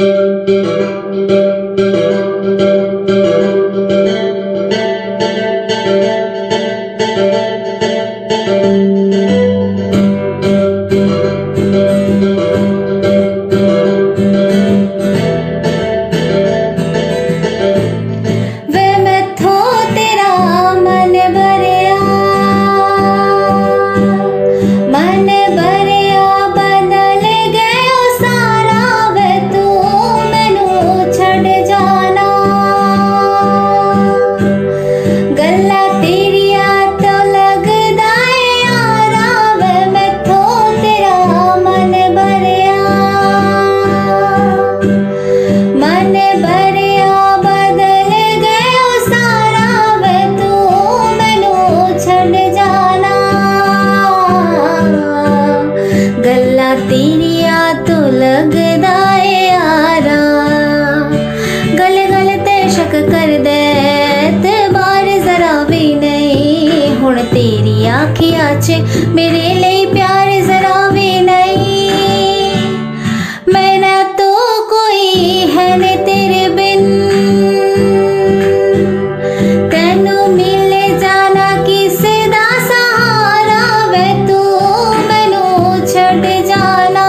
वे तेरिया तो लगदा है यारा गल गल ते शक कर दे, ते बार जरा भी नहीं। हुन तेरी आखिया च मेरे लिए प्यार जरा भी नहीं। मैंने तो कोई है ने तेरे बिन। तेनू मिले जाना किसे दा सहारा वे तू मैनू छड़ जाना।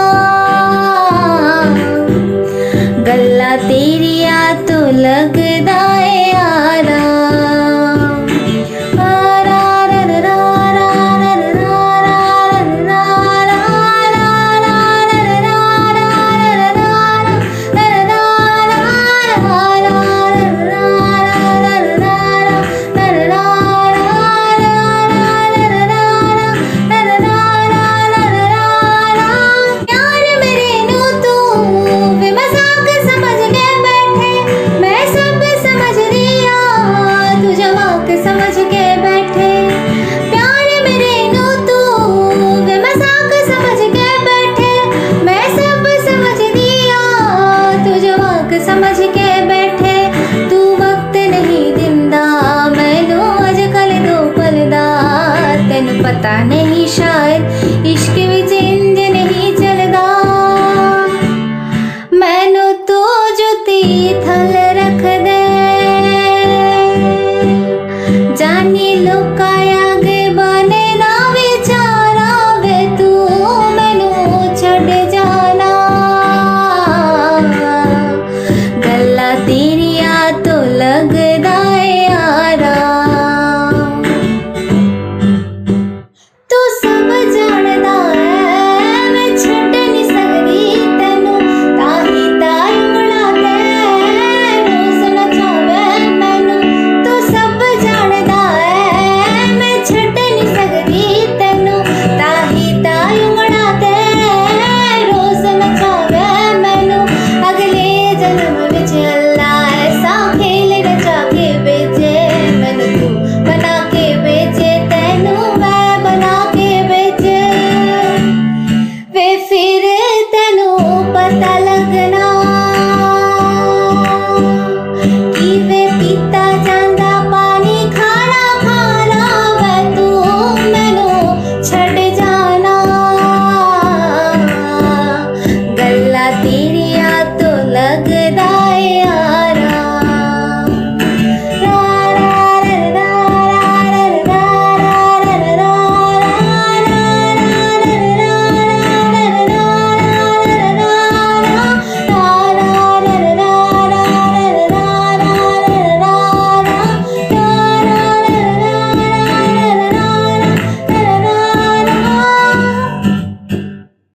गल्ला तेरिया तो लगदा उलझ के बैठे। प्यार मेरे नो तू, वे मज़ाक समझ के बैठे। मैं सब समझ दिया तू समझ के बैठे। तू वक्त नहीं दिंदा, मैनू अजकल दो पलदा। तेन पता नहीं